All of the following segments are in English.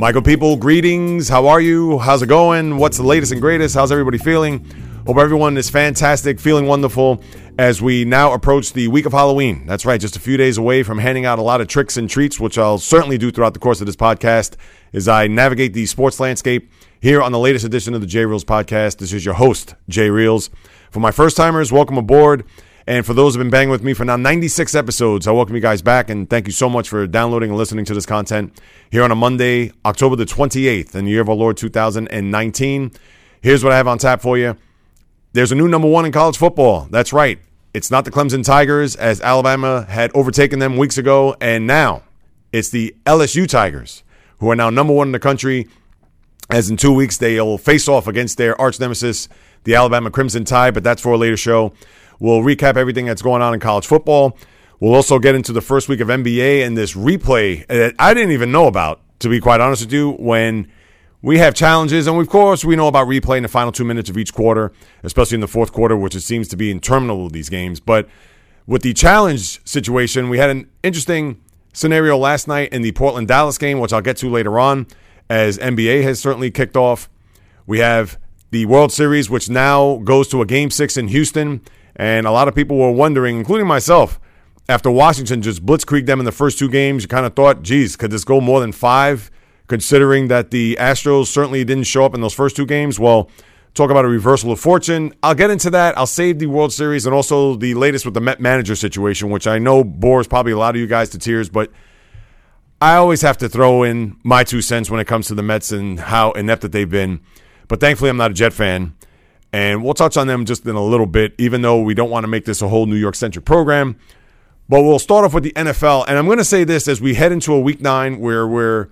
Michael people, greetings. How are you? How's it going? What's the latest and greatest? How's everybody feeling? Hope everyone is fantastic, feeling wonderful as we now approach the week of Halloween. That's right, just a few days away from handing out a lot of tricks and treats, which I'll certainly do throughout the course of this podcast as I navigate the sports landscape here on the latest edition of the J Reels podcast. This is your host, Jay Reels. For my first timers, welcome aboard. And for those who have been banging with me for now 96 episodes, I welcome you guys back and thank you so much for downloading and listening to this content here on a Monday, October the 28th in the year of our Lord 2019. Here's what I have on tap for you. There's a new number one in college football. That's right. It's not the Clemson Tigers, as Alabama had overtaken them weeks ago. And now it's the LSU Tigers, who are now number one in the country. As in two weeks, they'll face off against their arch nemesis, the Alabama Crimson Tide, but that's for a later show. We'll recap everything that's going on in college football. We'll also get into the first week of NBA and this replay that I didn't even know about, to be quite honest with you, when we have challenges. And of course, we know about replay in the final two minutes of each quarter, especially in the fourth quarter, which it seems to be interminable these games. But with the challenge situation, we had an interesting scenario last night in the Portland Dallas game, which I'll get to later on, as NBA has certainly kicked off. We have the World Series, which now goes to a game six in Houston. And a lot of people were wondering, including myself, after Washington just blitzkrieged them in the first two games, you kind of thought, geez, could this go more than five, considering that the Astros certainly didn't show up in those first two games? Well, talk about a reversal of fortune. I'll get into that. I'll save the World Series and also the latest with the Met manager situation, which I know bores probably a lot of you guys to tears, but I always have to throw in my two cents when it comes to the Mets and how inept that they've been. But thankfully, I'm not a Jet fan. And we'll touch on them just in a little bit, even though we don't want to make this a whole New York centric program. But we'll start off with the NFL. And I'm going to say this as we head into a week nine where we're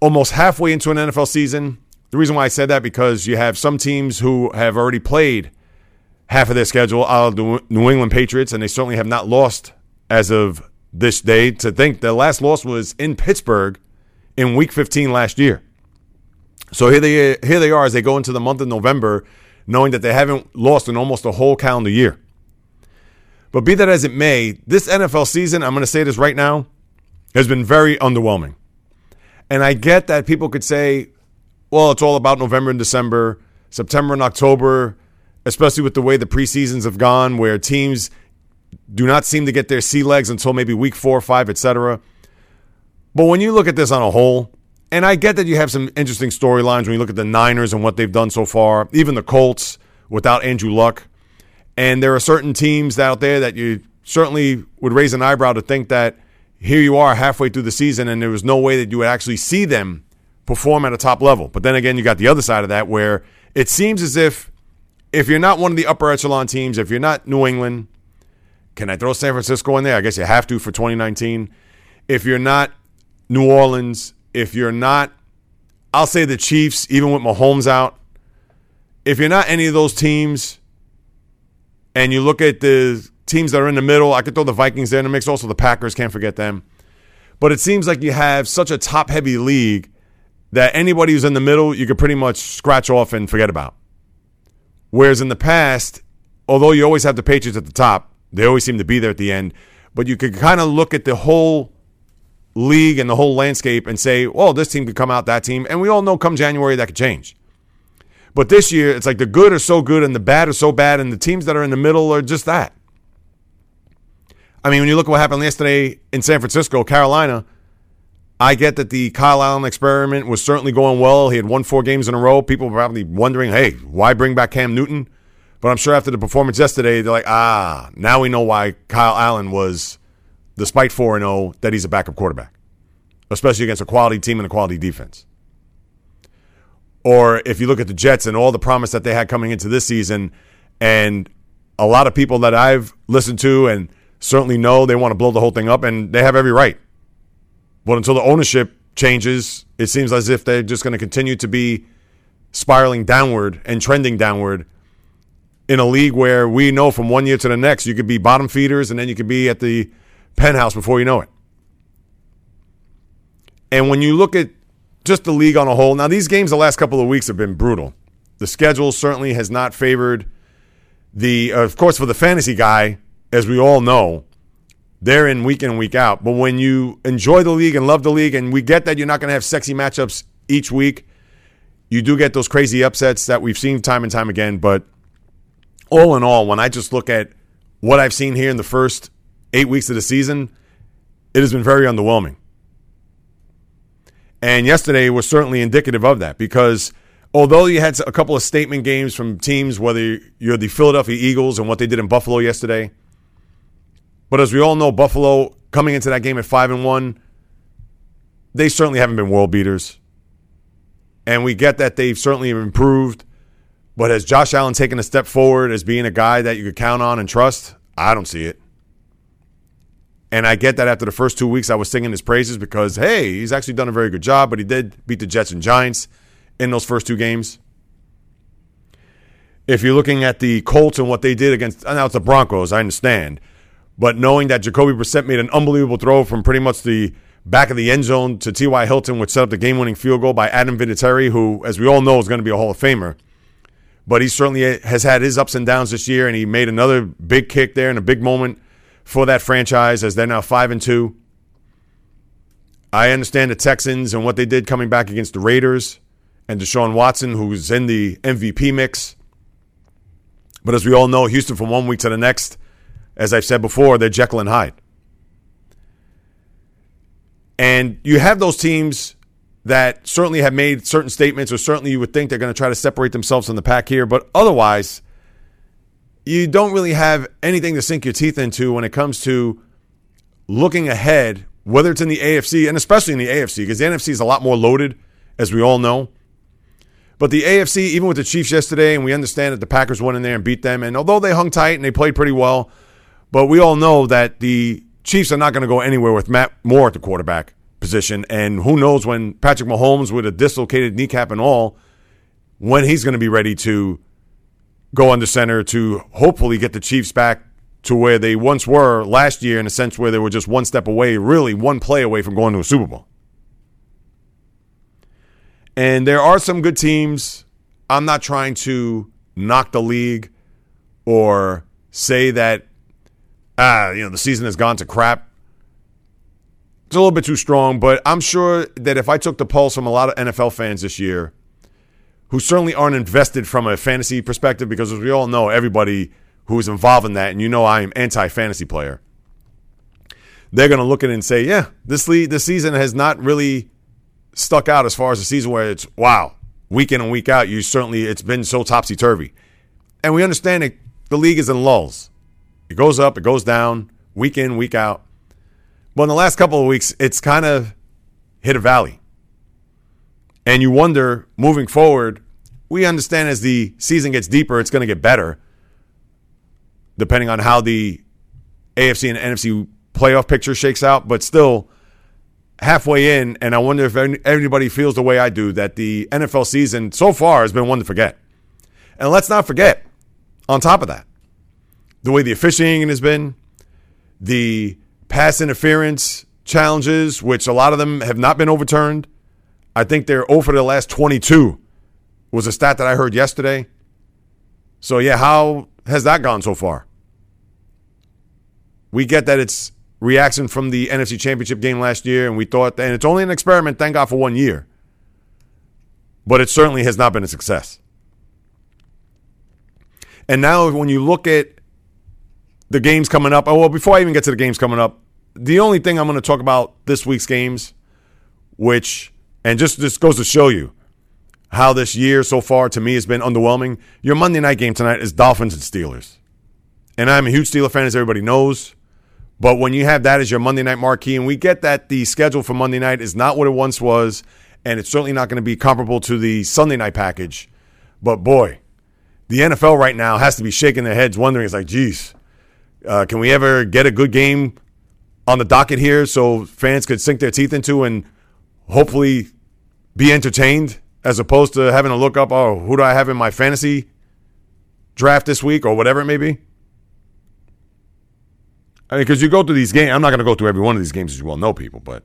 almost halfway into an NFL season. The reason why I said that because you have some teams who have already played half of their schedule of the New England Patriots, and they certainly have not lost as of this day. To think the last loss was in Pittsburgh in Week 15 last year. So here they here they are as they go into the month of November knowing that they haven't lost in almost a whole calendar year. But be that as it may, this NFL season, I'm going to say this right now, has been very underwhelming. And I get that people could say, well, it's all about November and December, September and October, especially with the way the preseasons have gone, where teams do not seem to get their sea legs until maybe week four or five, etc. But when you look at this on a whole, and I get that you have some interesting storylines when you look at the Niners and what they've done so far, even the Colts without Andrew Luck. And there are certain teams out there that you certainly would raise an eyebrow to think that here you are halfway through the season and there was no way that you would actually see them perform at a top level. But then again, you got the other side of that where it seems as if if you're not one of the upper echelon teams, if you're not New England, can I throw San Francisco in there? I guess you have to for 2019. If you're not New Orleans, if you're not, I'll say the Chiefs, even with Mahomes out, if you're not any of those teams and you look at the teams that are in the middle, I could throw the Vikings there in the mix, also the Packers, can't forget them. But it seems like you have such a top heavy league that anybody who's in the middle, you could pretty much scratch off and forget about. Whereas in the past, although you always have the Patriots at the top, they always seem to be there at the end, but you could kind of look at the whole league and the whole landscape and say, well, this team could come out, that team. And we all know come January that could change. But this year, it's like the good are so good and the bad are so bad, and the teams that are in the middle are just that. I mean, when you look at what happened yesterday in San Francisco, Carolina, I get that the Kyle Allen experiment was certainly going well. He had won four games in a row. People were probably wondering, hey, why bring back Cam Newton? But I'm sure after the performance yesterday, they're like, ah, now we know why Kyle Allen was despite 4 0, that he's a backup quarterback, especially against a quality team and a quality defense. Or if you look at the Jets and all the promise that they had coming into this season, and a lot of people that I've listened to and certainly know they want to blow the whole thing up, and they have every right. But until the ownership changes, it seems as if they're just going to continue to be spiraling downward and trending downward in a league where we know from one year to the next, you could be bottom feeders and then you could be at the penthouse before you know it. And when you look at just the league on a whole, now these games the last couple of weeks have been brutal. The schedule certainly has not favored the, uh, of course, for the fantasy guy, as we all know, they're in week in, week out. But when you enjoy the league and love the league, and we get that you're not going to have sexy matchups each week. You do get those crazy upsets that we've seen time and time again, but all in all, when I just look at what I've seen here in the first eight weeks of the season, it has been very underwhelming. And yesterday was certainly indicative of that because although you had a couple of statement games from teams, whether you're the Philadelphia Eagles and what they did in Buffalo yesterday, but as we all know, Buffalo coming into that game at five and one, they certainly haven't been world beaters. And we get that they've certainly improved. But has Josh Allen taken a step forward as being a guy that you could count on and trust? I don't see it. And I get that after the first two weeks, I was singing his praises because, hey, he's actually done a very good job, but he did beat the Jets and Giants in those first two games. If you're looking at the Colts and what they did against, now it's the Broncos, I understand. But knowing that Jacoby Brissett made an unbelievable throw from pretty much the back of the end zone to T.Y. Hilton, which set up the game winning field goal by Adam Vinatieri, who, as we all know, is going to be a Hall of Famer. But he certainly has had his ups and downs this year, and he made another big kick there in a big moment for that franchise as they're now 5 and 2. I understand the Texans and what they did coming back against the Raiders and Deshaun Watson, who's in the MVP mix. But as we all know, Houston from one week to the next as I've said before, they're Jekyll and Hyde. And you have those teams that certainly have made certain statements, or certainly you would think they're going to try to separate themselves from the pack here. But otherwise, you don't really have anything to sink your teeth into when it comes to looking ahead, whether it's in the AFC and especially in the AFC, because the NFC is a lot more loaded, as we all know. But the AFC, even with the Chiefs yesterday, and we understand that the Packers went in there and beat them, and although they hung tight and they played pretty well, but we all know that the Chiefs are not going to go anywhere with Matt Moore at the quarterback position. And who knows when Patrick Mahomes, with a dislocated kneecap and all, when he's going to be ready to go under center to hopefully get the Chiefs back to where they once were last year, in a sense where they were just one step away, really one play away from going to a Super Bowl. And there are some good teams. I'm not trying to knock the league or say that ah, you know, the season has gone to crap. It's a little bit too strong, but I'm sure that if I took the pulse from a lot of NFL fans this year, who certainly aren't invested from a fantasy perspective, because as we all know, everybody who is involved in that, and you know I am anti-fantasy player, they're going to look at it and say, yeah, this league, this season has not really stuck out as far as a season where it's wow, week in and week out. You certainly it's been so topsy turvy, and we understand that the league is in lulls. It goes up, it goes down, week in, week out. But in the last couple of weeks, it's kind of hit a valley. And you wonder, moving forward, we understand as the season gets deeper, it's going to get better, depending on how the AFC and NFC playoff picture shakes out. But still, halfway in, and I wonder if everybody feels the way I do that the NFL season so far has been one to forget. And let's not forget, on top of that, the way the officiating has been, the pass interference challenges, which a lot of them have not been overturned. I think they're over the last 22 was a stat that I heard yesterday. So, yeah, how has that gone so far? We get that it's reaction from the NFC Championship game last year, and we thought, and it's only an experiment, thank God, for one year. But it certainly has not been a success. And now, when you look at the games coming up. Oh, well, before I even get to the games coming up, the only thing I'm going to talk about this week's games, which, and just this goes to show you how this year so far to me has been underwhelming. Your Monday night game tonight is Dolphins and Steelers. And I'm a huge Steeler fan, as everybody knows. But when you have that as your Monday night marquee, and we get that the schedule for Monday night is not what it once was, and it's certainly not going to be comparable to the Sunday night package. But boy, the NFL right now has to be shaking their heads, wondering, it's like, geez, uh, can we ever get a good game on the docket here so fans could sink their teeth into and hopefully be entertained as opposed to having to look up, oh, who do I have in my fantasy draft this week or whatever it may be? I mean, because you go through these games, I'm not going to go through every one of these games as you well know, people, but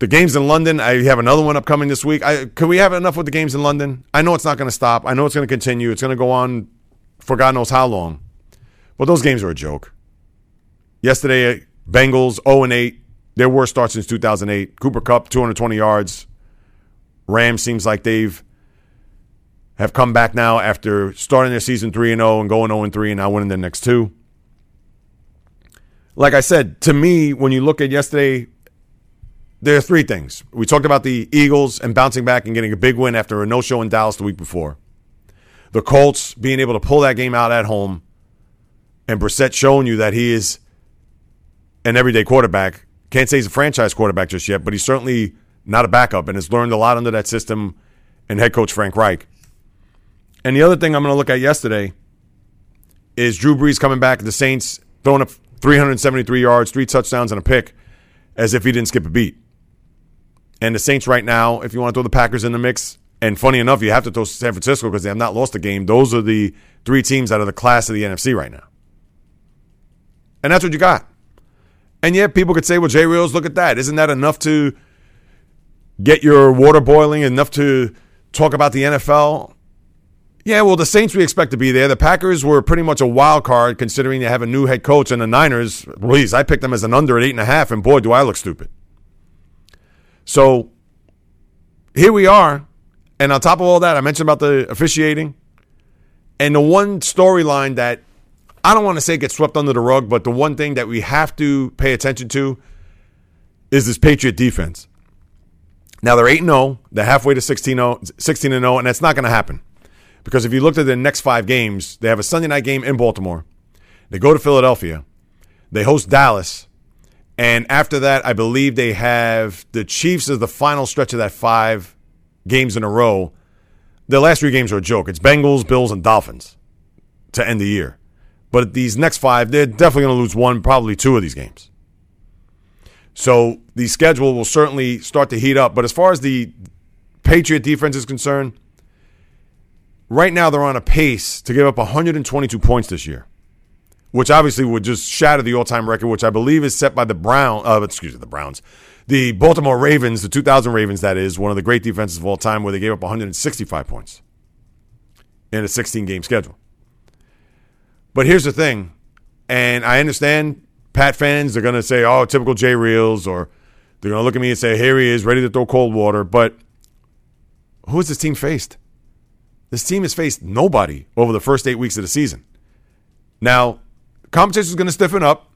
the games in London, I have another one upcoming this week. I, can we have enough with the games in London? I know it's not going to stop. I know it's going to continue. It's going to go on for God knows how long. Well, those games are a joke. Yesterday, Bengals 0 and 8, their worst start since 2008. Cooper Kupp 220 yards Rams seems like they've have come back now after starting their season 3 and 0 and going 0 and 3 and now winning their next two. Like I said, to me, when you look at yesterday, there are three things. We talked about the Eagles and bouncing back and getting a big win after a no show in Dallas the week before. The Colts being able to pull that game out at home, and Brissett showing you that he is an everyday quarterback. Can't say he's a franchise quarterback just yet, but he's certainly not a backup and has learned a lot under that system and head coach Frank Reich. And the other thing I'm going to look at yesterday is Drew Brees coming back. The Saints throwing up 373 yards, three touchdowns, and a pick as if he didn't skip a beat. And the Saints right now, if you want to throw the Packers in the mix, and funny enough, you have to throw San Francisco because they have not lost a game. Those are the three teams out of the class of the NFC right now. And that's what you got. And yet people could say, well, Jay Reels, look at that. Isn't that enough to get your water boiling, enough to talk about the NFL? Yeah, well, the Saints we expect to be there. The Packers were pretty much a wild card considering they have a new head coach, and the Niners, please, I picked them as an under at eight and a half, and boy, do I look stupid. So here we are. And on top of all that, I mentioned about the officiating. And the one storyline that I don't want to say gets swept under the rug, but the one thing that we have to pay attention to is this Patriot defense. Now they're 8 0, they're halfway to 16 0, 16 0, and that's not going to happen. Because if you looked at the next five games, they have a Sunday night game in Baltimore. They go to Philadelphia. They host Dallas. And after that, I believe they have the Chiefs as the final stretch of that five games in a row. The last three games are a joke. It's Bengals, Bills, and Dolphins to end the year. But these next five, they're definitely going to lose one, probably two of these games. So the schedule will certainly start to heat up. But as far as the Patriot defense is concerned, right now they're on a pace to give up 122 points this year which obviously would just shatter the all-time record, which I believe is set by the Brown. Uh, excuse me, the Browns, the Baltimore Ravens, the 2000 Ravens. That is one of the great defenses of all time, where they gave up 165 points in a 16-game schedule. But here's the thing, and I understand Pat fans they're going to say, "Oh, typical J Reels, or they're going to look at me and say, "Here he is, ready to throw cold water." But who has this team faced? This team has faced nobody over the first eight weeks of the season. Now, competition is going to stiffen up,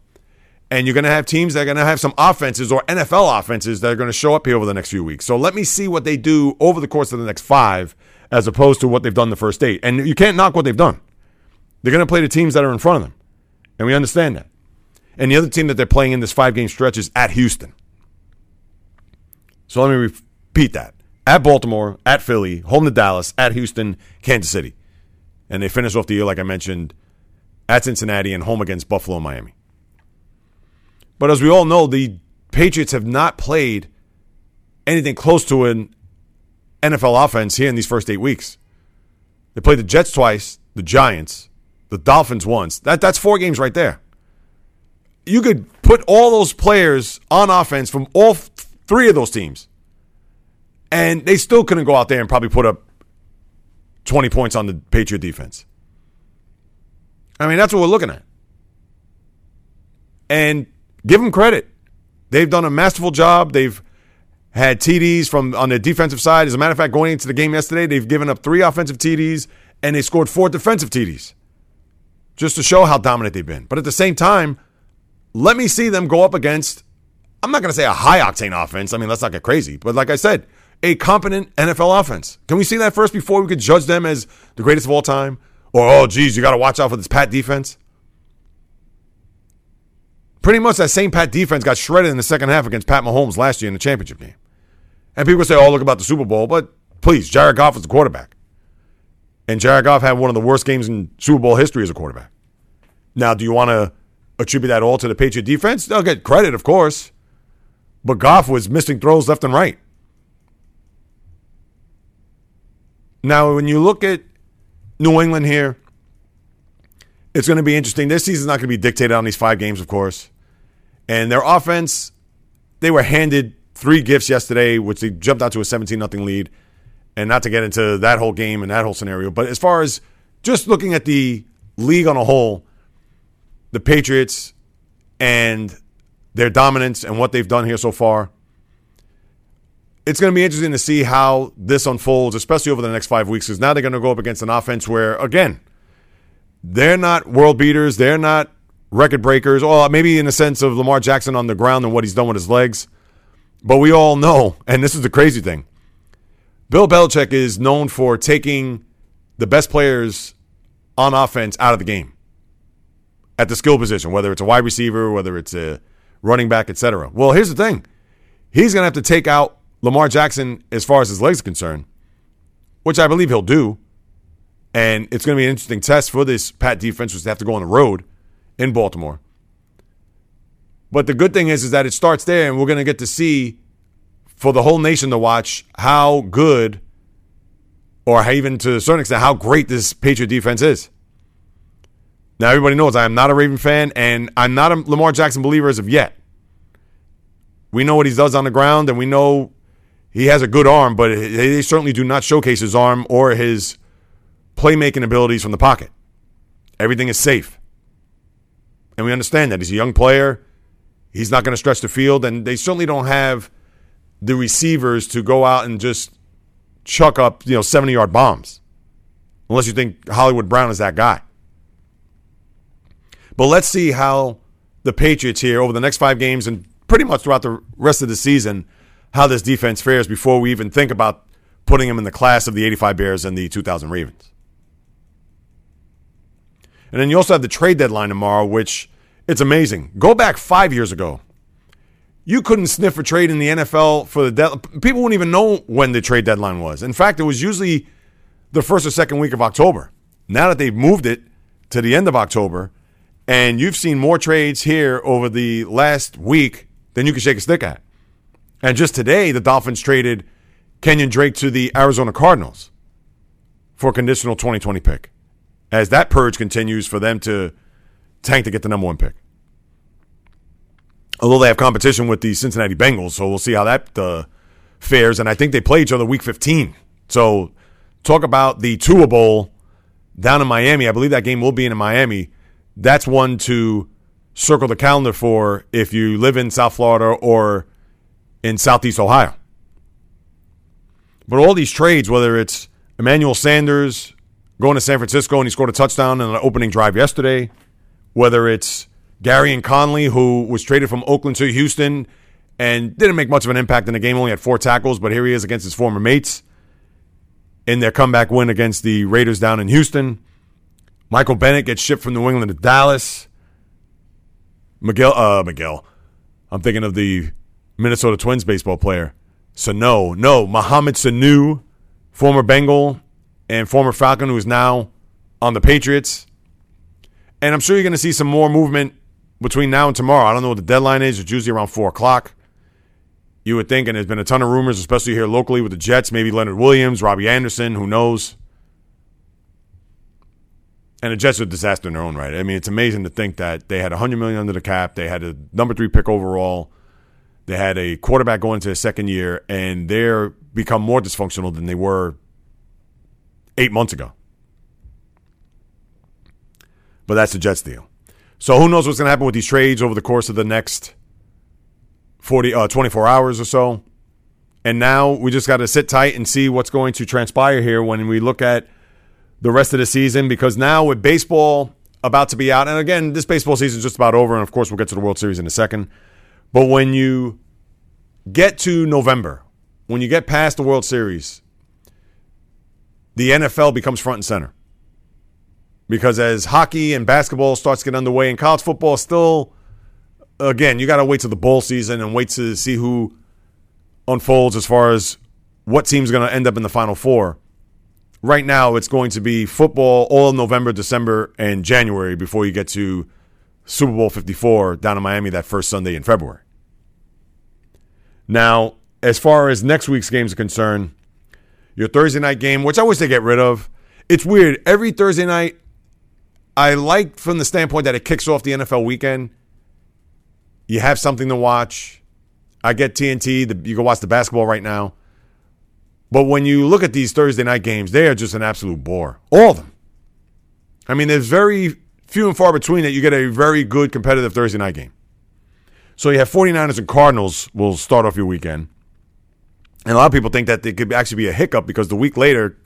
and you're going to have teams that are going to have some offenses or NFL offenses that are going to show up here over the next few weeks. So let me see what they do over the course of the next five as opposed to what they've done the first eight. And you can't knock what they've done. They're going to play the teams that are in front of them, and we understand that. And the other team that they're playing in this five game stretch is at Houston. So let me repeat that. At Baltimore, at Philly, home to Dallas, at Houston, Kansas City. And they finish off the year, like I mentioned, at Cincinnati and home against Buffalo Miami. But as we all know, the Patriots have not played anything close to an NFL offense here in these first eight weeks. They played the Jets twice, the Giants, the Dolphins once. That that's four games right there. You could put all those players on offense from all three of those teams, and they still couldn't go out there and probably put up 20 points on the Patriot defense. I mean, that's what we're looking at. And give them credit. They've done a masterful job. They've had TDs from on the defensive side. As a matter of fact, going into the game yesterday, they've given up three offensive TDs and they scored four defensive TDs just to show how dominant they've been. But at the same time, let me see them go up against, I'm not going to say a high octane offense. I mean, let's not get crazy. But like I said, a competent NFL offense. Can we see that first before we could judge them as the greatest of all time? Or, oh, geez, you got to watch out for this Pat defense. Pretty much that same Pat defense got shredded in the second half against Pat Mahomes last year in the championship game. And people say, oh, look about the Super Bowl. But please, Jared Goff was the quarterback. And Jared Goff had one of the worst games in Super Bowl history as a quarterback. Now, do you want to attribute that all to the Patriot defense? They'll get credit, of course. But Goff was missing throws left and right. Now, when you look at New England here. It's going to be interesting. This season's not going to be dictated on these five games, of course. And their offense, they were handed three gifts yesterday, which they jumped out to a 17 0 lead. And not to get into that whole game and that whole scenario, but as far as just looking at the league on a whole, the Patriots and their dominance and what they've done here so far, it's going to be interesting to see how this unfolds, especially over the next five weeks, because now they're going to go up against an offense where, again, they're not world beaters. They're not record breakers, or maybe in the sense of Lamar Jackson on the ground and what he's done with his legs. But we all know, and this is the crazy thing Bill Belichick is known for taking the best players on offense out of the game at the skill position, whether it's a wide receiver, whether it's a running back, etc. Well, here's the thing he's going to have to take out Lamar Jackson as far as his legs are concerned, which I believe he'll do. And it's going to be an interesting test for this Pat defense, which they have to go on the road in Baltimore. But the good thing is, is that it starts there, and we're going to get to see for the whole nation to watch how good, or even to a certain extent, how great this Patriot defense is. Now, everybody knows I am not a Raven fan, and I'm not a Lamar Jackson believer as of yet. We know what he does on the ground, and we know he has a good arm, but they certainly do not showcase his arm or his playmaking abilities from the pocket. Everything is safe. And we understand that. He's a young player. He's not going to stretch the field, and they certainly don't have the receivers to go out and just chuck up, you know, 70 yard bombs. Unless you think Hollywood Brown is that guy. But let's see how the Patriots here over the next five games and pretty much throughout the rest of the season, how this defense fares before we even think about putting them in the class of the 85 Bears and the 2000 Ravens. And then you also have the trade deadline tomorrow, which it's amazing. Go back five years ago. You couldn't sniff a trade in the NFL for the deadline. People wouldn't even know when the trade deadline was. In fact, it was usually the first or second week of October. Now that they've moved it to the end of October, and you've seen more trades here over the last week than you can shake a stick at. And just today, the Dolphins traded Kenyan Drake to the Arizona Cardinals for a conditional 2020 pick as that purge continues for them to tank to get the number one pick. Although they have competition with the Cincinnati Bengals, so we'll see how that uh, fares. And I think they play each other week 15. So talk about the Tua Bowl down in Miami. I believe that game will be in Miami. That's one to circle the calendar for if you live in South Florida or in Southeast Ohio. But all these trades, whether it's Emmanuel Sanders, going to San Francisco and he scored a touchdown in an opening drive yesterday. Whether it's Gareon Conley, who was traded from Oakland to Houston and didn't make much of an impact in the game, only had four tackles, but here he is against his former mates in their comeback win against the Raiders down in Houston. Michael Bennett gets shipped from New England to Dallas. Miguel, uh, Miguel. I'm thinking of the Minnesota Twins baseball player. Sano, no, Mohamed Sanu, former Bengal, and former Falcon, who is now on the Patriots. And I'm sure you're going to see some more movement between now and tomorrow. I don't know what the deadline is. It's usually around 4 o'clock. You would think, and there's been a ton of rumors, especially here locally with the Jets, maybe Leonard Williams, Robbie Anderson, who knows. And the Jets are a disaster in their own right. I mean, it's amazing to think that they had 100 million under the cap. They had a number three pick overall. They had a quarterback going into his second year, and they're become more dysfunctional than they were eight months ago. But that's the Jets deal. So who knows what's going to happen with these trades over the course of the next 40, uh, 24 hours or so. And now we just got to sit tight and see what's going to transpire here when we look at the rest of the season. Because now with baseball about to be out, and again, this baseball season is just about over. And of course, we'll get to the World Series in a second. But when you get to November, when you get past the World Series, the NFL becomes front and center. Because as hockey and basketball starts to get underway and college football still again, you got to wait till the bowl season and wait to see who unfolds as far as what team's going to end up in the final four. Right now, it's going to be football all November, December, and January before you get to Super Bowl 54 down in Miami that first Sunday in February. Now, as far as next week's games are concerned, your Thursday night game, which I wish they get rid of. It's weird. Every Thursday night, I like from the standpoint that it kicks off the NFL weekend. You have something to watch. I get TNT. The, you can watch the basketball right now. But when you look at these Thursday night games, they are just an absolute bore. All of them. I mean, there's very few and far between that you get a very good competitive Thursday night game. So you have 49ers and Cardinals will start off your weekend. And a lot of people think that it could actually be a hiccup because the week later,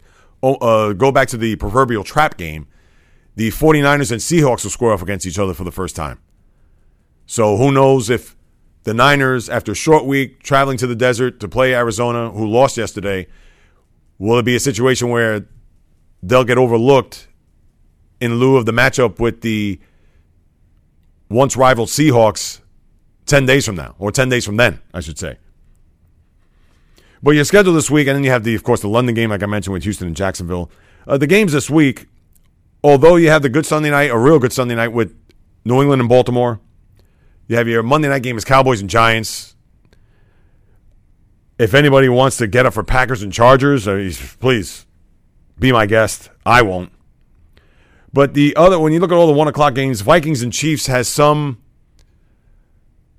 oh, uh, go back to the proverbial trap game, the 49ers and Seahawks will square off against each other for the first time. So who knows if the Niners, after a short week traveling to the desert to play Arizona, who lost yesterday, will it be a situation where they'll get overlooked in lieu of the matchup with the once rival Seahawks 10 days from now, or 10 days from then, I should say. But you're this week, and then you have the, of course, the London game, like I mentioned, with Houston and Jacksonville. Uh, the games this week, although you have the good Sunday night, a real good Sunday night with New England and Baltimore, you have your Monday night game is Cowboys and Giants. If anybody wants to get up for Packers and Chargers, uh, please be my guest. I won't. But the other, when you look at all the one o'clock games, Vikings and Chiefs has some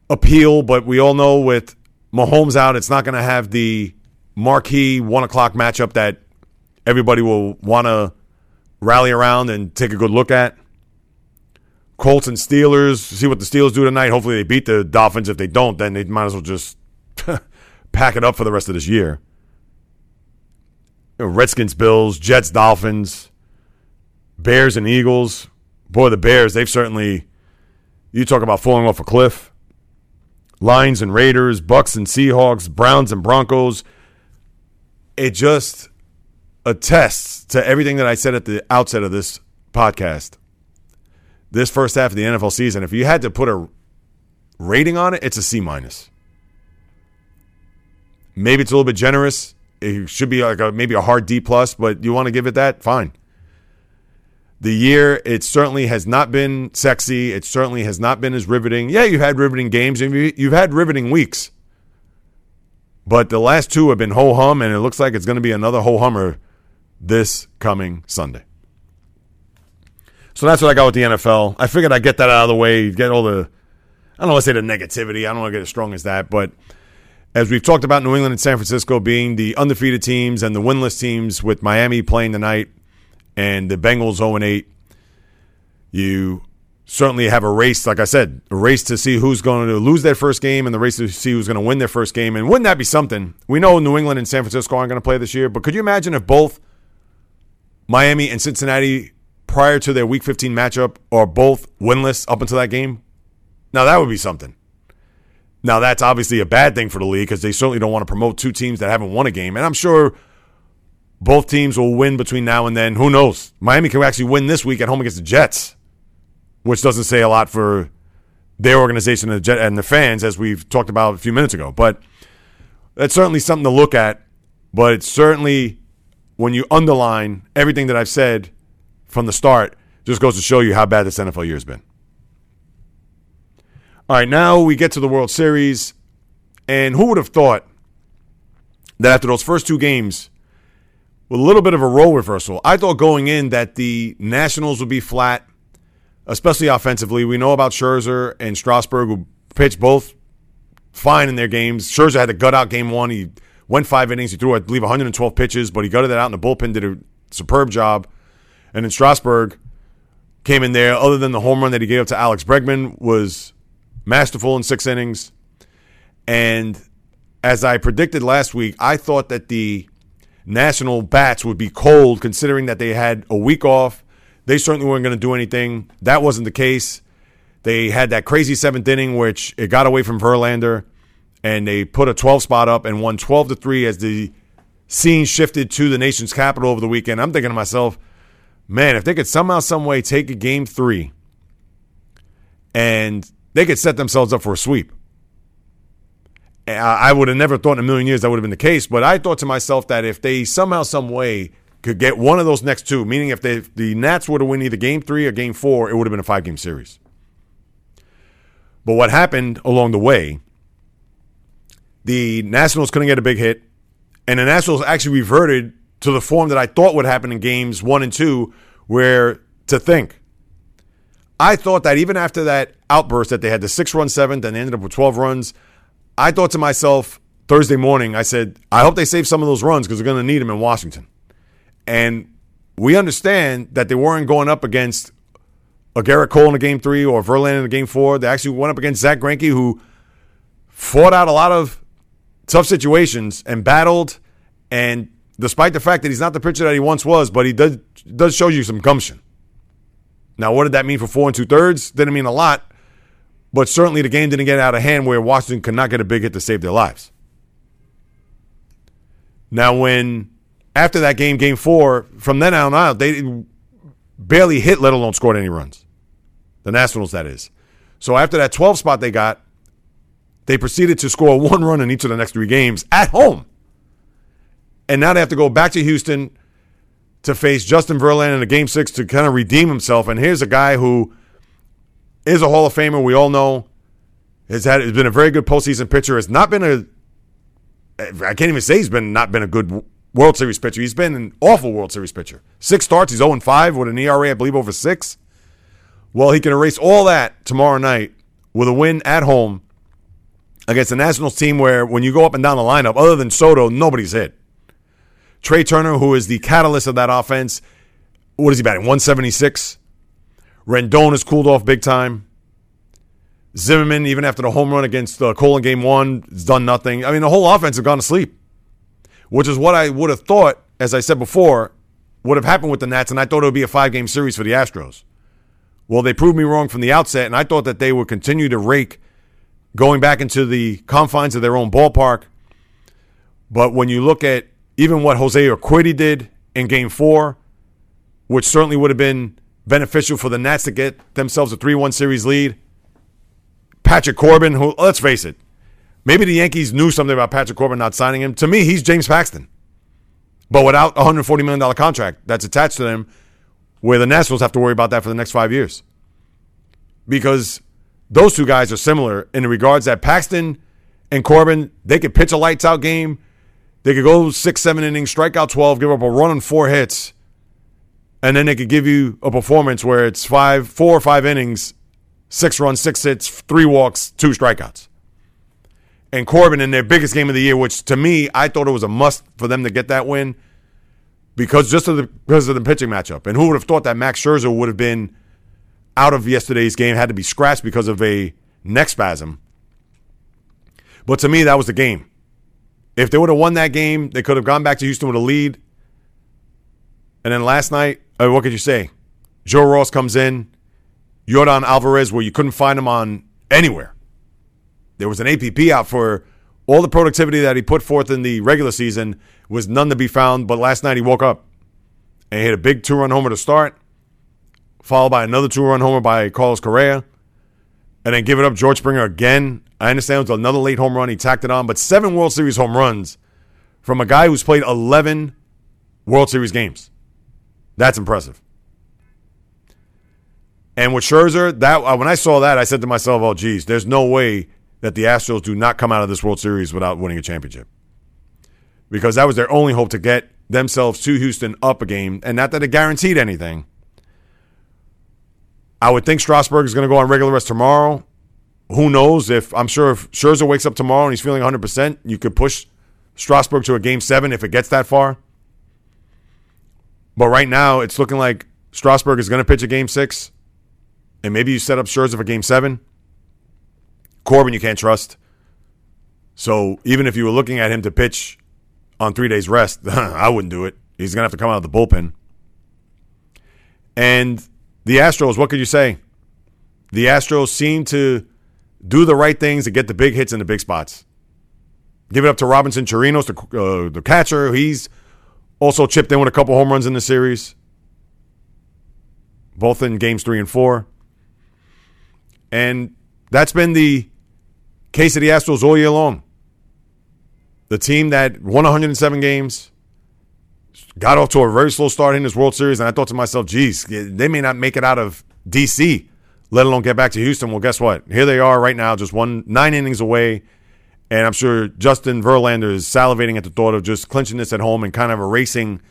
appeal, but we all know with Mahomes out, it's not going to have the marquee one o'clock matchup that everybody will want to rally around and take a good look at. Colts and Steelers, see what the Steelers do tonight. Hopefully they beat the Dolphins. If they don't, then they might as well just pack it up for the rest of this year. Redskins, Bills, Jets, Dolphins, Bears, and Eagles. Boy, the Bears, they've certainly, you talk about falling off a cliff. Lions and Raiders, Bucks and Seahawks, Browns and Broncos. It just attests to everything that I said at the outset of this podcast. This first half of the NFL season, if you had to put a rating on it, it's a C minus. Maybe it's a little bit generous. It should be like a, maybe a hard D plus, but you want to give it that? Fine. The year, it certainly has not been sexy. It certainly has not been as riveting. Yeah, you've had riveting games and you've had riveting weeks. But the last two have been ho hum, and it looks like it's going to be another ho hummer this coming Sunday. So that's what I got with the NFL. I figured I'd get that out of the way, get all the, I don't want to say the negativity. I don't want to get as strong as that. But as we've talked about New England and San Francisco being the undefeated teams and the winless teams with Miami playing tonight and the Bengals 0 8, you certainly have a race, like I said, a race to see who's going to lose their first game and the race to see who's going to win their first game. And wouldn't that be something? We know New England and San Francisco aren't going to play this year, but could you imagine if both Miami and Cincinnati, prior to their Week 15 matchup, are both winless up until that game? Now, that would be something. Now, that's obviously a bad thing for the league because they certainly don't want to promote two teams that haven't won a game. And I'm sure both teams will win between now and then. Who knows? Miami can actually win this week at home against the Jets, which doesn't say a lot for their organization and the, Jet and the fans, as we've talked about a few minutes ago. But that's certainly something to look at. But it's certainly, when you underline everything that I've said from the start, just goes to show you how bad this NFL year has been. All right, now we get to the World Series. And who would have thought that after those first two games, with a little bit of a role reversal, I thought going in that the Nationals would be flat, especially offensively. We know about Scherzer and Strasburg, who pitched both fine in their games. Scherzer had a gut out game one. He went five innings. He threw, I believe, 112 pitches, but he gutted that out in the bullpen, did a superb job. And then Strasburg came in there, other than the home run that he gave up to Alex Bregman, was masterful in six innings. And as I predicted last week, I thought that the national bats would be cold considering that they had a week off. They certainly weren't going to do anything. That wasn't the case. They had that crazy seventh inning, which it got away from Verlander, and they put a 12 spot up and won 12 to 3 as the scene shifted to the nation's capital over the weekend. I'm thinking to myself, man, if they could somehow, some way take a game three and they could set themselves up for a sweep. I would have never thought in a million years that would have been the case, but I thought to myself that if they somehow, some way could get one of those next two, meaning if they, the Nats were to win either game three or game four, it would have been a five game series. But what happened along the way, the Nationals couldn't get a big hit, and the Nationals actually reverted to the form that I thought would happen in games one and two, where to think. I thought that even after that outburst that they had the six run seventh and they ended up with 12 runs, I thought to myself Thursday morning, I said, I hope they save some of those runs because they're going to need them in Washington. And we understand that they weren't going up against a Gerrit Cole in a game three or Verlander in a game four. They actually went up against Zach Greinke, who fought out a lot of tough situations and battled. And despite the fact that he's not the pitcher that he once was, but he does does show you some gumption. Now, what did that mean for four and two thirds? Didn't mean a lot, but certainly the game didn't get out of hand where Washington could not get a big hit to save their lives. Now, when after that game, game four, from then on out, they barely hit, let alone scored any runs. The Nationals, that is. So after that 12 spot they got, they proceeded to score one run in each of the next three games at home. And now they have to go back to Houston to face Justin Verlander in a game six to kind of redeem himself. And here's a guy who is a Hall of Famer. We all know has had has been a very good postseason pitcher. Has not been a I can't even say he's been not been a good World Series pitcher. He's been an awful World Series pitcher. Six starts, he's 0 5 with an ERA, I believe, over six. Well, he can erase all that tomorrow night with a win at home against the Nationals team where when you go up and down the lineup, other than Soto, nobody's hit. Trea Turner, who is the catalyst of that offense, what is he batting? 176. Rendon has cooled off big time. Zimmerman, even after the home run against uh, Cole in game one, has done nothing. I mean, the whole offense has gone to sleep, which is what I would have thought, as I said before, would have happened with the Nats, and I thought it would be a five game series for the Astros. Well, they proved me wrong from the outset, and I thought that they would continue to rake going back into the confines of their own ballpark. But when you look at even what Jose Urquidy did in game four, which certainly would have been beneficial for the Nats to get themselves a 3 1 series lead, Patrick Corbin, who, let's face it, maybe the Yankees knew something about Patrick Corbin not signing him. To me, he's James Paxton. But without a $140 million contract that's attached to them, where the Nationals have to worry about that for the next five years. Because those two guys are similar in regards that Paxton and Corbin, they could pitch a lights out game. They could go six, seven innings, strike out 12, give up a run on four hits, and then they could give you a performance where it's five, four or five innings six runs, six hits, three walks, two strikeouts. And Corbin in their biggest game of the year, which to me, I thought it was a must for them to get that win because just of the, because of the pitching matchup. And who would have thought that Max Scherzer would have been out of yesterday's game, had to be scratched because of a neck spasm. But to me, that was the game. If they would have won that game, they could have gone back to Houston with a lead. And then last night, uh, what could you say? Joe Ross comes in, Yordan Alvarez, where you couldn't find him on anywhere. There was an APP out for all the productivity that he put forth in the regular season was none to be found. But last night he woke up and he hit a big two run homer to start, followed by another two run homer by Carlos Correa, and then give it up George Springer again. I understand it was another late home run. He tacked it on, but seven World Series home runs from a guy who's played 11 World Series games. That's impressive. And with Scherzer, that uh, when I saw that, I said to myself, "Oh, geez, there's no way that the Astros do not come out of this World Series without winning a championship." Because that was their only hope to get themselves to Houston up a game, and not that it guaranteed anything. I would think Strasburg is going to go on regular rest tomorrow. Who knows if I'm sure if Scherzer wakes up tomorrow and he's feeling 100%, you could push Strasburg to a game seven if it gets that far. But right now, it's looking like Strasburg is going to pitch a game six and maybe you set up Scherzer for game seven. Corbin, you can't trust. So even if you were looking at him to pitch on three days rest, I wouldn't do it. He's going to have to come out of the bullpen. And the Astros, what could you say? The Astros seem to do the right things to get the big hits in the big spots. Give it up to Robinson Chirinos, the, uh, the catcher. He's also chipped in with a couple home runs in the series, both in games three and four. And that's been the case of the Astros all year long. The team that won 107 games, got off to a very slow start in this World Series, and I thought to myself, geez, they may not make it out of DC, let alone get back to Houston. Well, guess what? Here they are right now, just one nine innings away. And I'm sure Justin Verlander is salivating at the thought of just clinching this at home and kind of erasing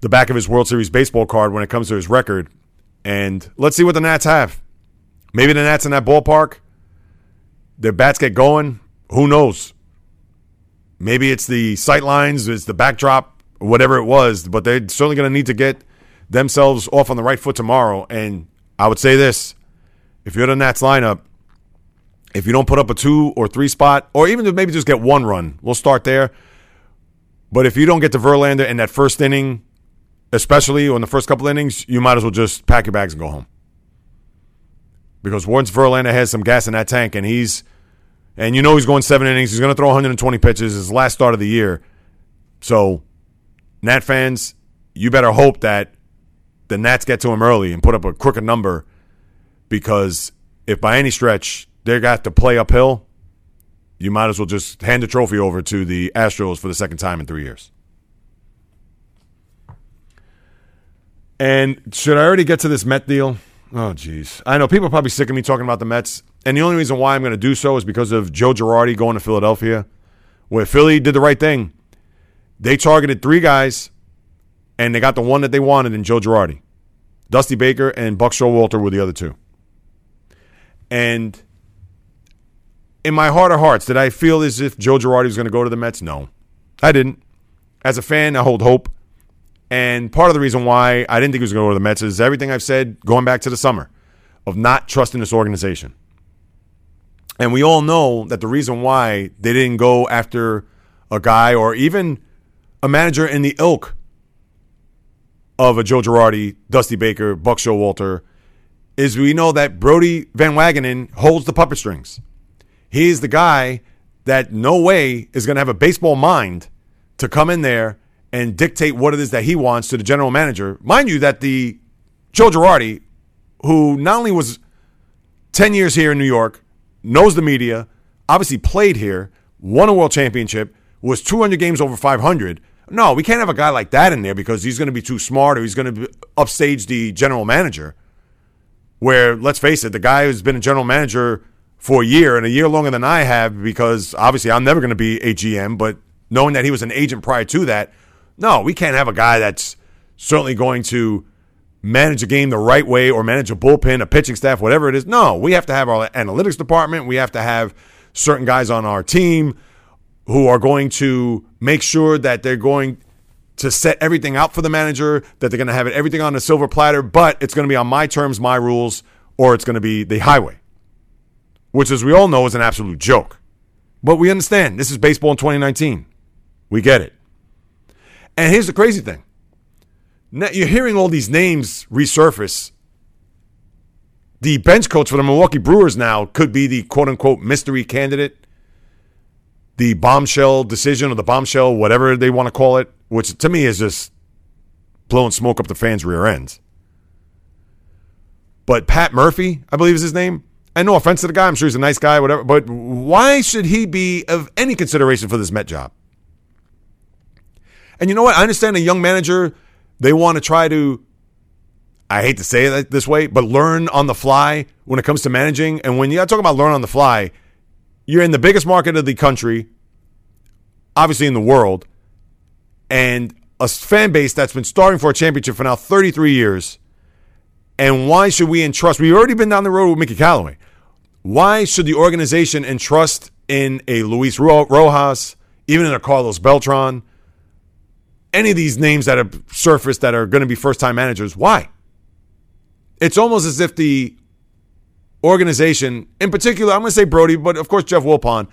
the back of his World Series baseball card when it comes to his record. And let's see what the Nats have. Maybe the Nats in that ballpark, their bats get going. Who knows? Maybe it's the sight lines, it's the backdrop, whatever it was, but they're certainly going to need to get themselves off on the right foot tomorrow. And I would say this if you're the Nats lineup, If you don't put up a two or three spot, or even maybe just get one run, we'll start there. But if you don't get to Verlander in that first inning, especially on the first couple innings, you might as well just pack your bags and go home. Because once Verlander has some gas in that tank and he's, and you know he's going seven innings, he's going to throw 120 pitches, his last start of the year. So, Nat fans, you better hope that the Nats get to him early and put up a crooked number because if by any stretch they got to play uphill, you might as well just hand the trophy over to the Astros for the second time in three years. And should I already get to this Met deal? Oh, jeez. I know people are probably sick of me talking about the Mets. And the only reason why I'm going to do so is because of Joe Girardi going to Philadelphia, where Philly did the right thing. They targeted three guys, and they got the one that they wanted in Joe Girardi. Dusty Baker and Buck Showalter were the other two. And in my heart of hearts, did I feel as if Joe Girardi was going to go to the Mets? No, I didn't. As a fan, I hold hope. And part of the reason why I didn't think he was going to go to the Mets is everything I've said going back to the summer of not trusting this organization. And we all know that the reason why they didn't go after a guy or even a manager in the ilk of a Joe Girardi, Dusty Baker, Buck Showalter, is we know that Brodie Van Wagenen holds the puppet strings. He's the guy that no way is going to have a baseball mind to come in there and dictate what it is that he wants to the general manager. Mind you, that the Joe Girardi, who not only was 10 years here in New York, knows the media, obviously played here, won a world championship, was 200 games over 500. No, we can't have a guy like that in there because he's going to be too smart or he's going to upstage the general manager. Where, let's face it, the guy who's been a general manager for a year and a year longer than I have because obviously I'm never going to be a GM, but knowing that he was an agent prior to that, no, we can't have a guy that's certainly going to manage a game the right way or manage a bullpen, a pitching staff, whatever it is. No, we have to have our analytics department. We have to have certain guys on our team who are going to make sure that they're going to set everything out for the manager, that they're going to have everything on a silver platter, but it's going to be on my terms, my rules, or it's going to be the highway which, as we all know, is an absolute joke. But we understand this is baseball in 2019. We get it. And here's the crazy thing now, you're hearing all these names resurface. The bench coach for the Milwaukee Brewers now could be the quote unquote mystery candidate, the bombshell decision or the bombshell, whatever they want to call it, which to me is just blowing smoke up the fans' rear ends. But Pat Murphy, I believe is his name, and no offense to the guy, I'm sure he's a nice guy, whatever. But why should he be of any consideration for this Met job? And you know what? I understand a young manager, they want to try to, I hate to say it this way, but learn on the fly when it comes to managing. And when you talk about learn on the fly, you're in the biggest market of the country, obviously in the world, and a fan base that's been starving for a championship for now 33 years and why should we entrust? We've already been down the road with Mickey Callaway. Why should the organization entrust in a Luis Rojas, even in a Carlos Beltran, any of these names that have surfaced that are going to be first time managers? Why? It's almost as if the organization, in particular, I'm going to say Brodie, but of course Jeff Wilpon,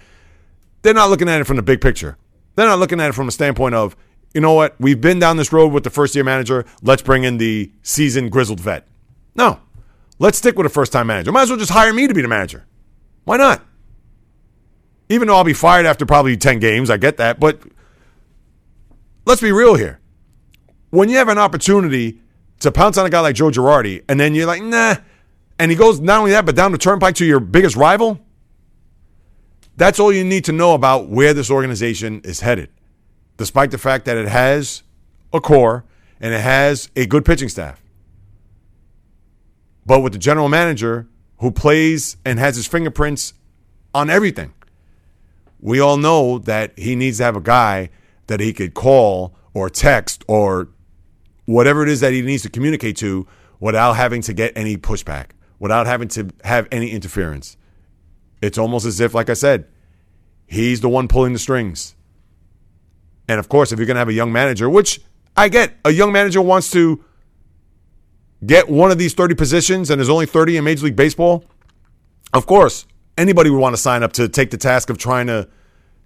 they're not looking at it from the big picture. They're not looking at it from a standpoint of, you know what, we've been down this road with the first year manager. Let's bring in the seasoned grizzled vet. No. Let's stick with a first time manager. Might as well just hire me to be the manager. Why not? Even though I'll be fired after probably 10 games, I get that. But let's be real here. When you have an opportunity to pounce on a guy like Joe Girardi, and then you're like, nah, and he goes not only that, but down the turnpike to your biggest rival, that's all you need to know about where this organization is headed. Despite the fact that it has a core and it has a good pitching staff. But with the general manager who plays and has his fingerprints on everything, we all know that he needs to have a guy that he could call or text or whatever it is that he needs to communicate to without having to get any pushback, without having to have any interference. It's almost as if, like I said, he's the one pulling the strings. And of course, if you're going to have a young manager, which I get, a young manager wants to get one of these 30 positions and there's only 30 in Major League Baseball, of course, anybody would want to sign up to take the task of trying to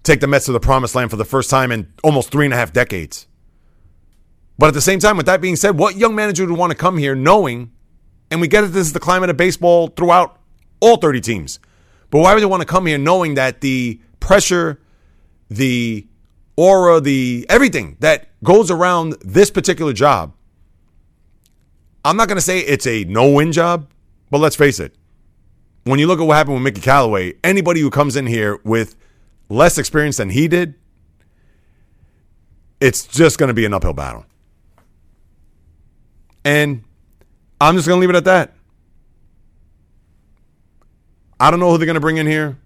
take the Mets to the promised land for the first time in almost three and a half decades. But at the same time, with that being said, what young manager would want to come here knowing, and we get that this is the climate of baseball throughout all 30 teams, but why would they want to come here knowing that the pressure, the aura, the everything that goes around this particular job? I'm not going to say it's a no win job, but let's face it. When you look at what happened with Mickey Callaway, anybody who comes in here with less experience than he did, it's just going to be an uphill battle. And I'm just going to leave it at that. I don't know who they're going to bring in here,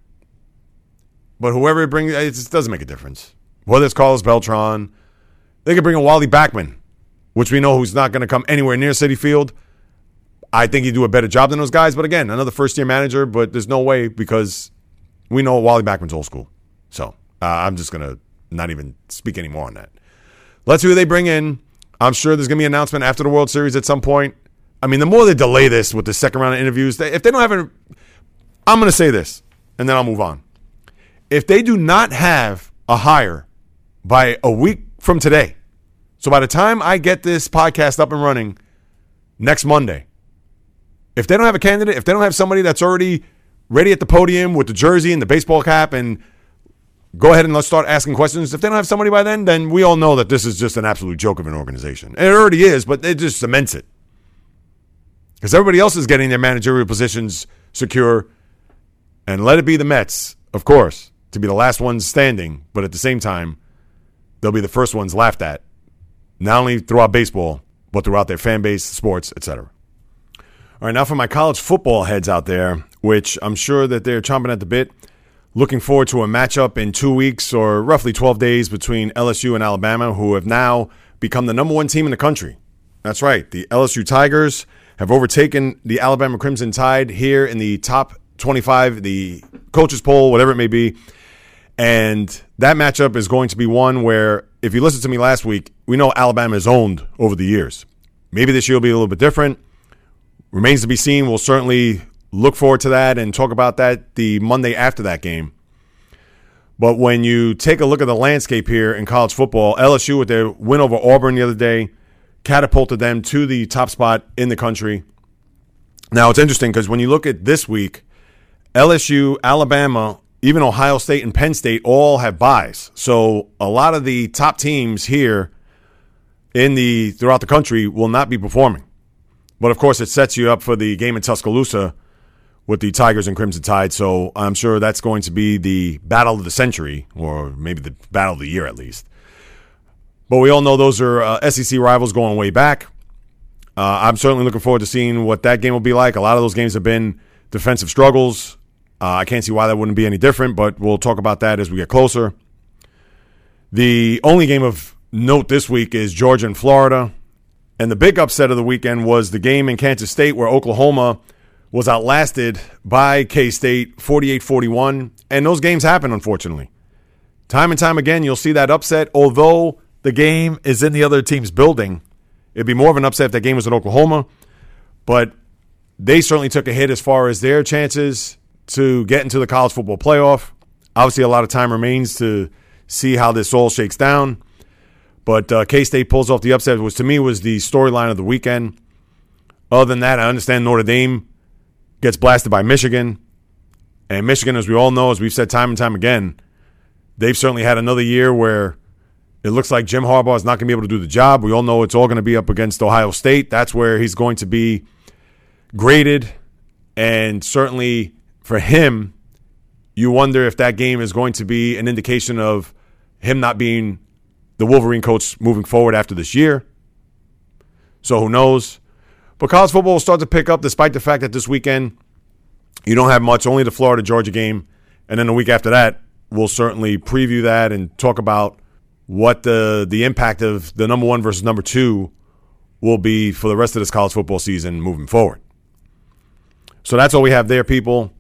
but whoever it brings, it just doesn't make a difference. Whether it's Carlos Beltran, they could bring in Wally Backman, which we know who's not going to come anywhere near Citi Field. I think he'd do a better job than those guys. But again, another first year manager, but there's no way because we know Wally Backman's old school. So uh, I'm just going to not even speak anymore on that. Let's see who they bring in. I'm sure there's going to be an announcement after the World Series at some point. I mean, the more they delay this with the second round of interviews, they, if they don't have it, I'm going to say this, and then I'll move on. If they do not have a hire by a week from today, so by the time I get this podcast up and running next Monday, if they don't have a candidate, if they don't have somebody that's already ready at the podium with the jersey and the baseball cap and go ahead and let's start asking questions. If they don't have somebody by then, then we all know that this is just an absolute joke of an organization. It already is, but it just cements it. Because everybody else is getting their managerial positions secure. And let it be the Mets, of course, to be the last ones standing, but at the same time, they'll be the first ones laughed at, not only throughout baseball, but throughout their fan base, sports, etc. All right, now for my college football heads out there, which I'm sure that they're chomping at the bit. Looking forward to a matchup in two weeks or roughly 12 days between LSU and Alabama, who have now become the number one team in the country. That's right. The LSU Tigers have overtaken the Alabama Crimson Tide here in the top 25, the coaches poll, whatever it may be. And that matchup is going to be one where, if you listened to me last week, we know Alabama is owned over the years. Maybe this year will be a little bit different. Remains to be seen. We'll certainly look forward to that and talk about that the Monday after that game. But when you take a look at the landscape here in college football, LSU with their win over Auburn the other day catapulted them to the top spot in the country. Now it's interesting because when you look at this week, LSU, Alabama, even Ohio State and Penn State all have byes. So a lot of the top teams here in the throughout the country will not be performing. But of course, it sets you up for the game in Tuscaloosa with the Tigers and Crimson Tide. So I'm sure that's going to be the battle of the century, or maybe the battle of the year at least. But we all know those are uh, SEC rivals going way back. Uh, I'm certainly looking forward to seeing what that game will be like. A lot of those games have been defensive struggles. Uh, I can't see why that wouldn't be any different, but we'll talk about that as we get closer. The only game of note this week is Georgia and Florida. And the big upset of the weekend was the game in Kansas State where Oklahoma was outlasted by K State 48 41. And those games happen, unfortunately. Time and time again, you'll see that upset. Although the game is in the other team's building, it'd be more of an upset if that game was in Oklahoma. But they certainly took a hit as far as their chances to get into the college football playoff. Obviously, a lot of time remains to see how this all shakes down. But uh, K State pulls off the upset, which to me was the storyline of the weekend. Other than that, I understand Notre Dame gets blasted by Michigan. And Michigan, as we all know, as we've said time and time again, they've certainly had another year where it looks like Jim Harbaugh is not going to be able to do the job. We all know it's all going to be up against Ohio State. That's where he's going to be graded. And certainly for him, you wonder if that game is going to be an indication of him not being the Wolverine coach moving forward after this year. So who knows? But college football will start to pick up despite the fact that this weekend you don't have much, only the Florida Georgia game. And then the week after that, we'll certainly preview that and talk about what the the impact of the number one versus number two will be for the rest of this college football season moving forward. So that's all we have there, people.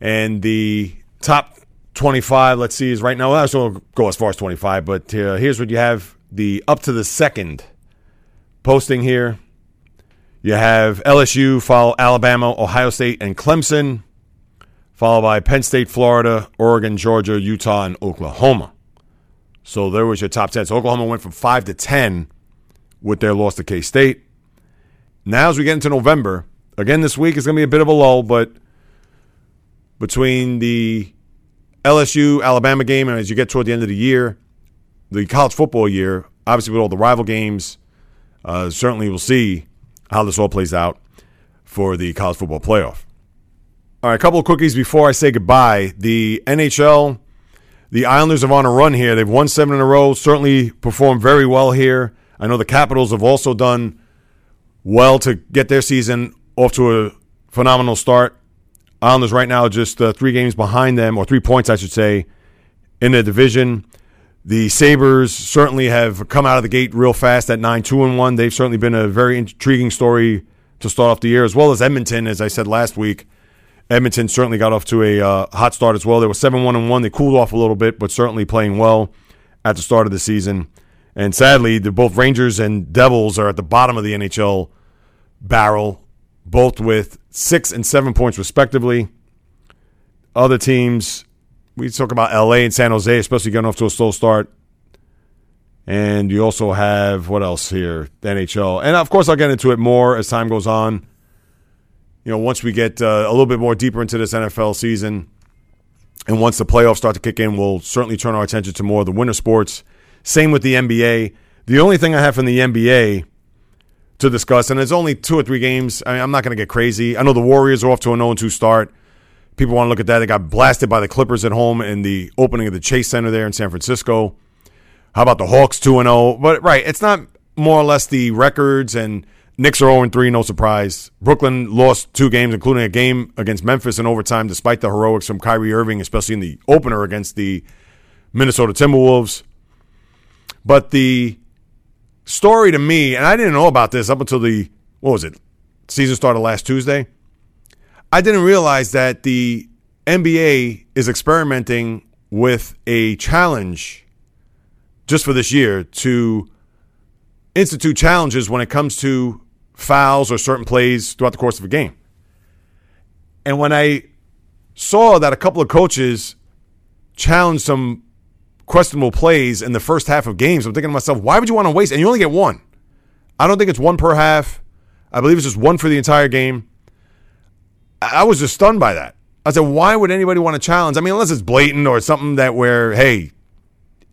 And the top 25, let's see, is right now. I will go as far as 25, but uh, here's what you have the up to the second posting here. You have LSU follow Alabama, Ohio State, and Clemson. followed by Penn State, Florida, Oregon, Georgia, Utah, and Oklahoma. So there was your top 10. So Oklahoma went from 5 to 10 with their loss to K State. Now, as we get into November, again, this week is going to be a bit of a lull, but between the LSU Alabama game and as you get toward the end of the year, the college football year, obviously with all the rival games, uh, certainly we'll see how this all plays out for the college football playoff. All right, a couple of quickies before I say goodbye. The NHL, the Islanders have on a run here. They've won seven in a row, certainly performed very well here. I know the Capitals have also done well to get their season off to a phenomenal start. Islanders right now just uh, three games behind them, or three points, I should say, in the division. The Sabres certainly have come out of the gate real fast at 9 2 and 1. They've certainly been a very intriguing story to start off the year, as well as Edmonton, as I said last week. Edmonton certainly got off to a uh, hot start as well. They were 7 1 and 1. They cooled off a little bit, but certainly playing well at the start of the season. And sadly, the, both Rangers and Devils are at the bottom of the NHL barrel, both with six and seven points respectively. Other teams, we talk about LA and San Jose, especially getting off to a slow start. And you also have what else here? The NHL. And of course, I'll get into it more as time goes on. You know, once we get uh, a little bit more deeper into this NFL season, and once the playoffs start to kick in, we'll certainly turn our attention to more of the winter sports. Same with the NBA. The only thing I have from the NBA to discuss, and there's only two or three games. I I'm not going to get crazy. I know the Warriors are off to a 0 2 start. People want to look at that. They got blasted by the Clippers at home in the opening of the Chase Center there in San Francisco. How about the Hawks 2 0? But, right, it's not more or less the records, and Knicks are 0 3, no surprise. Brooklyn lost two games, including a game against Memphis in overtime, despite the heroics from Kyrie Irving, especially in the opener against the Minnesota Timberwolves. But the story to me, and I didn't know about this up until the, what was it, season started last Tuesday. I didn't realize that the NBA is experimenting with a challenge just for this year to institute challenges when it comes to fouls or certain plays throughout the course of a game. And when I saw that a couple of coaches challenged some questionable plays in the first half of games, I'm thinking to myself, why would you want to waste? And you only get one. I don't think it's one per half. I believe it's just one for the entire game. I was just stunned by that. I said, why would anybody want to challenge? I mean, unless it's blatant or something that where, hey,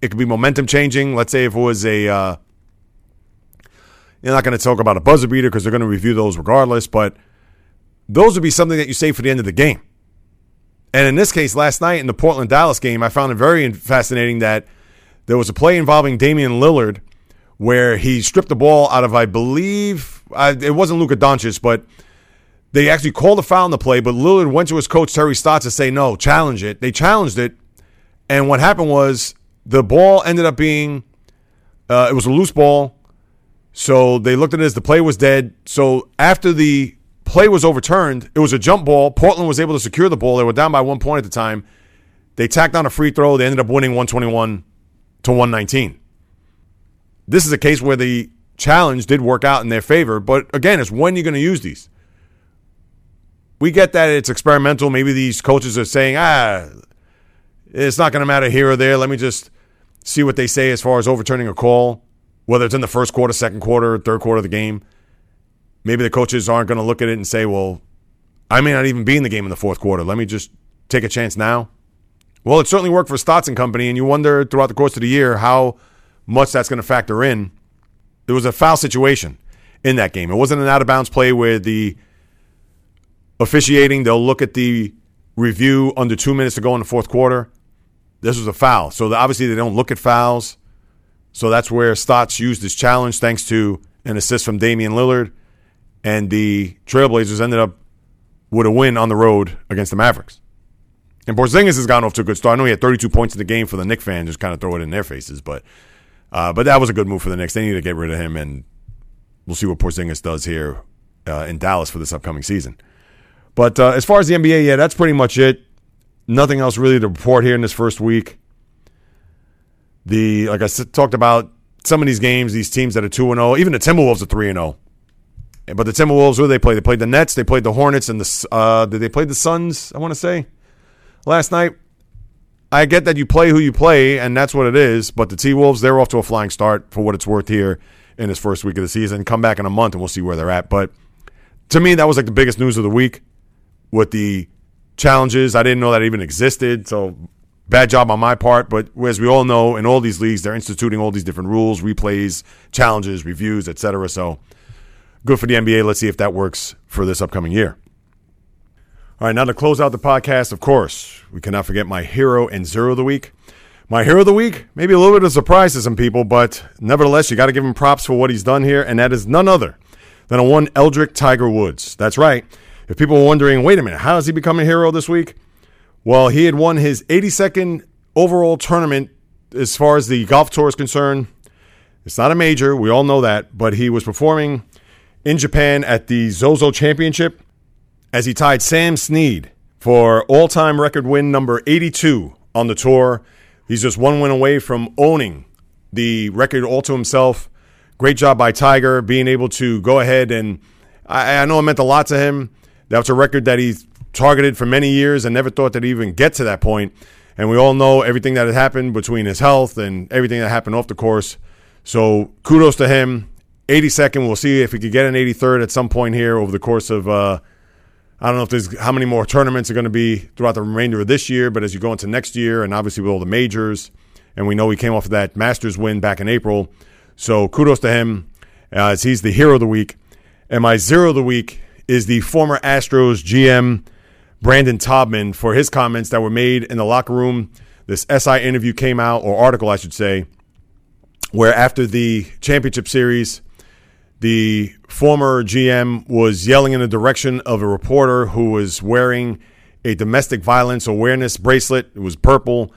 it could be momentum changing. Let's say if it was a, uh, you're not going to talk about a buzzer beater because they're going to review those regardless, but those would be something that you save for the end of the game. And in this case, last night in the Portland Dallas game, I found it very fascinating that there was a play involving Damian Lillard where he stripped the ball out of, I believe, it wasn't Luka Doncic, but they actually called a foul in the play. But Lillard went to his coach Terry Stotts to say, "No, challenge it." They challenged it, and what happened was the ball ended up being uh, it was a loose ball. So they looked at it as the play was dead. So after the play was overturned. It was a jump ball. Portland was able to secure the ball. They were down by one point at the time. They tacked on a free throw. They ended up winning 121 to 119. This is a case where the challenge did work out in their favor, but again, it's when you're going to use these. We get that it's experimental. Maybe these coaches are saying, ah, it's not going to matter here or there. Let me just see what they say as far as overturning a call, whether it's in the first quarter, second quarter, third quarter of the game maybe the coaches aren't going to look at it and say, well, I may not even be in the game in the fourth quarter. Let me just take a chance now. Well, it certainly worked for Stotts and Company, and you wonder throughout the course of the year how much that's going to factor in. There was a foul situation in that game. It wasn't an out of bounds play where the officiating, they'll look at the review under two minutes to go in the fourth quarter. This was a foul. So obviously they don't look at fouls. So that's where Stotts used his challenge thanks to an assist from Damian Lillard and the Trailblazers ended up with a win on the road against the Mavericks. And Porzingis has gotten off to a good start. I know he had 32 points in the game for the Knicks fans, just kind of throw it in their faces, but uh, but that was a good move for the Knicks. They need to get rid of him, and we'll see what Porzingis does here uh, in Dallas for this upcoming season. But uh, as far as the NBA, yeah, that's pretty much it. Nothing else really to report here in this first week. The like I talked about some of these games, these teams that are two and zero, oh, even the Timberwolves are three and zero. Oh. But the Timberwolves, who they play? They played the Nets, they played the Hornets, and the uh, did they play the Suns? I want to say last night. I get that you play who you play, and that's what it is. But the T Wolves, they're off to a flying start for what it's worth here in this first week of the season. Come back in a month, and we'll see where they're at. But to me, that was like the biggest news of the week with the challenges. I didn't know that even existed. So bad job on my part. But as we all know, in all these leagues, they're instituting all these different rules, replays, challenges, reviews, etc. So good for the NBA. Let's see if that works for this upcoming year. All right, now to close out the podcast, of course, we cannot forget my hero and zero of the week. My hero of the week, maybe a little bit of a surprise to some people, but nevertheless, you got to give him props for what he's done here, and that is none other than a one Eldrick Tiger Woods. That's right. If people were wondering, wait a minute, how he become a hero this week? Well, he had won his 82nd overall tournament as far as the golf tour is concerned. It's not a major, we all know that, but he was performing in Japan at the Zozo Championship as he tied Sam Snead for all time record win number 82 on the tour. He's just one win away from owning the record all to himself. Great job by Tiger being able to go ahead and I, I know it meant a lot to him. That was a record that he targeted for many years and never thought that he'd even get to that point. And we all know everything that had happened between his health and everything that happened off the course. So kudos to him. 82nd. We'll see if he could get an 83rd at some point here over the course of uh, I don't know if there's how many more tournaments are going to be throughout the remainder of this year, but as you go into next year, and obviously with all the majors, and we know he came off of that Masters win back in April, so kudos to him as he's the hero of the week. And my zero of the week is the former Astros GM Brandon Taubman for his comments that were made in the locker room. This SI interview came out, or article, I should say, where after the championship series, the former GM was yelling in the direction of a reporter who was wearing a domestic violence awareness bracelet. It was purple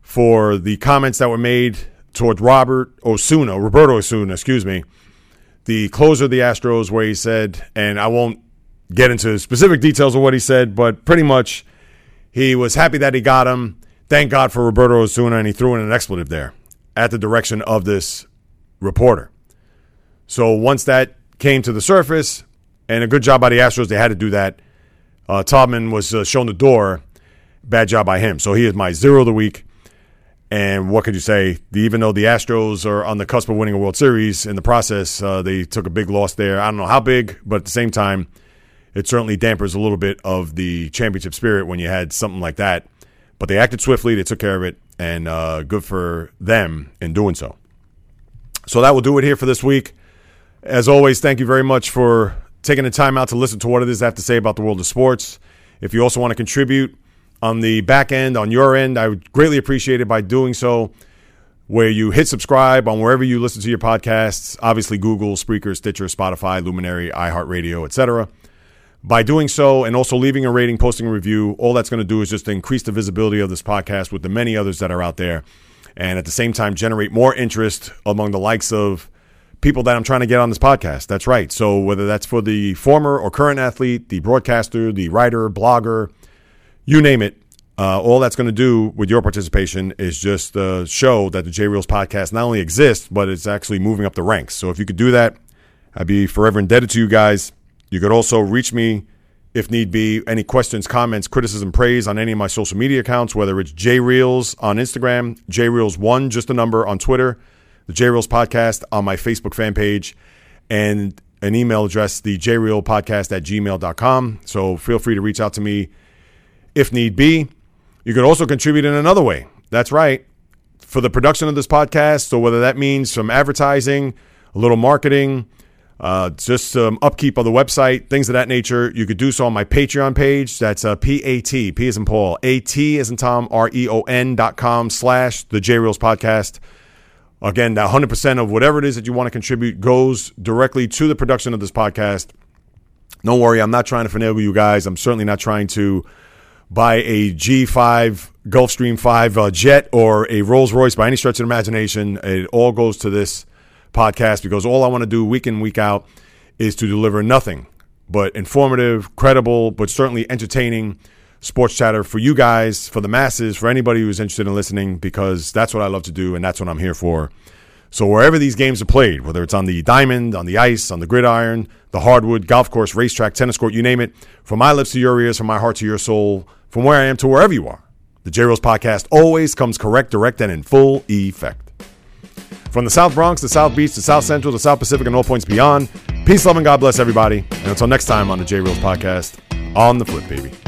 for the comments that were made towards Robert Osuna, Roberto Osuna, excuse me, the closer of the Astros, where he said, and I won't get into specific details of what he said, but pretty much he was happy that he got him. Thank God for Roberto Osuna, and he threw in an expletive there at the direction of this reporter. So once that came to the surface, and a good job by the Astros, they had to do that. Uh, was uh, shown the door. Bad job by him. So he is my zero of the week. And what could you say? The, even though the Astros are on the cusp of winning a World Series, in the process, uh, they took a big loss there. I don't know how big, but at the same time, it certainly dampers a little bit of the championship spirit when you had something like that. But they acted swiftly, they took care of it, and uh, good for them in doing so. So that will do it here for this week. As always, thank you very much for taking the time out to listen to what it is I have to say about the world of sports. If you also want to contribute on the back end, on your end, I would greatly appreciate it by doing so. Where you hit subscribe on wherever you listen to your podcasts, obviously Google, Spreaker, Stitcher, Spotify, Luminary, iHeartRadio, etc. By doing so and also leaving a rating, posting a review, all that's going to do is just increase the visibility of this podcast with the many others that are out there. And at the same time, generate more interest among the likes of people that I'm trying to get on this podcast. That's right. So whether that's for the former or current athlete, the broadcaster, the writer, blogger, you name it, uh, all that's going to do with your participation is just uh, show that the J Reels podcast not only exists, but it's actually moving up the ranks. So if you could do that, I'd be forever indebted to you guys. You could also reach me if need be. Any questions, comments, criticism, praise on any of my social media accounts, whether it's J Reels on Instagram, J Reels1, just a number on Twitter the J Reels podcast on my Facebook fan page and an email address, the JReal podcast at gmail.com. So feel free to reach out to me if need be. You could also contribute in another way. That's right. For the production of this podcast, so whether that means some advertising, a little marketing, uh, just some upkeep of the website, things of that nature, you could do so on my Patreon page. That's uh, P-A-T, P in Paul, A-T as in Tom, R-E-O-N dot com slash the J Reels podcast. Again, that 100% of whatever it is that you want to contribute goes directly to the production of this podcast. Don't worry, I'm not trying to finagle you guys. I'm certainly not trying to buy a G5 Gulfstream 5 uh, jet or a Rolls Royce by any stretch of imagination. It all goes to this podcast because all I want to do week in, week out is to deliver nothing but informative, credible, but certainly entertaining sports chatter for you guys, for the masses, for anybody who's interested in listening, because that's what I love to do and that's what I'm here for. So wherever these games are played, whether it's on the diamond, on the ice, on the gridiron, the hardwood, golf course, racetrack, tennis court, you name it, from my lips to your ears, from my heart to your soul, from where I am to wherever you are, the J Reels podcast always comes correct, direct, and in full effect. From the South Bronx, to South Beach, to South Central, to South Pacific, and all points beyond, peace, love, and God bless everybody. And until next time on the J Reels podcast, on the flip, baby.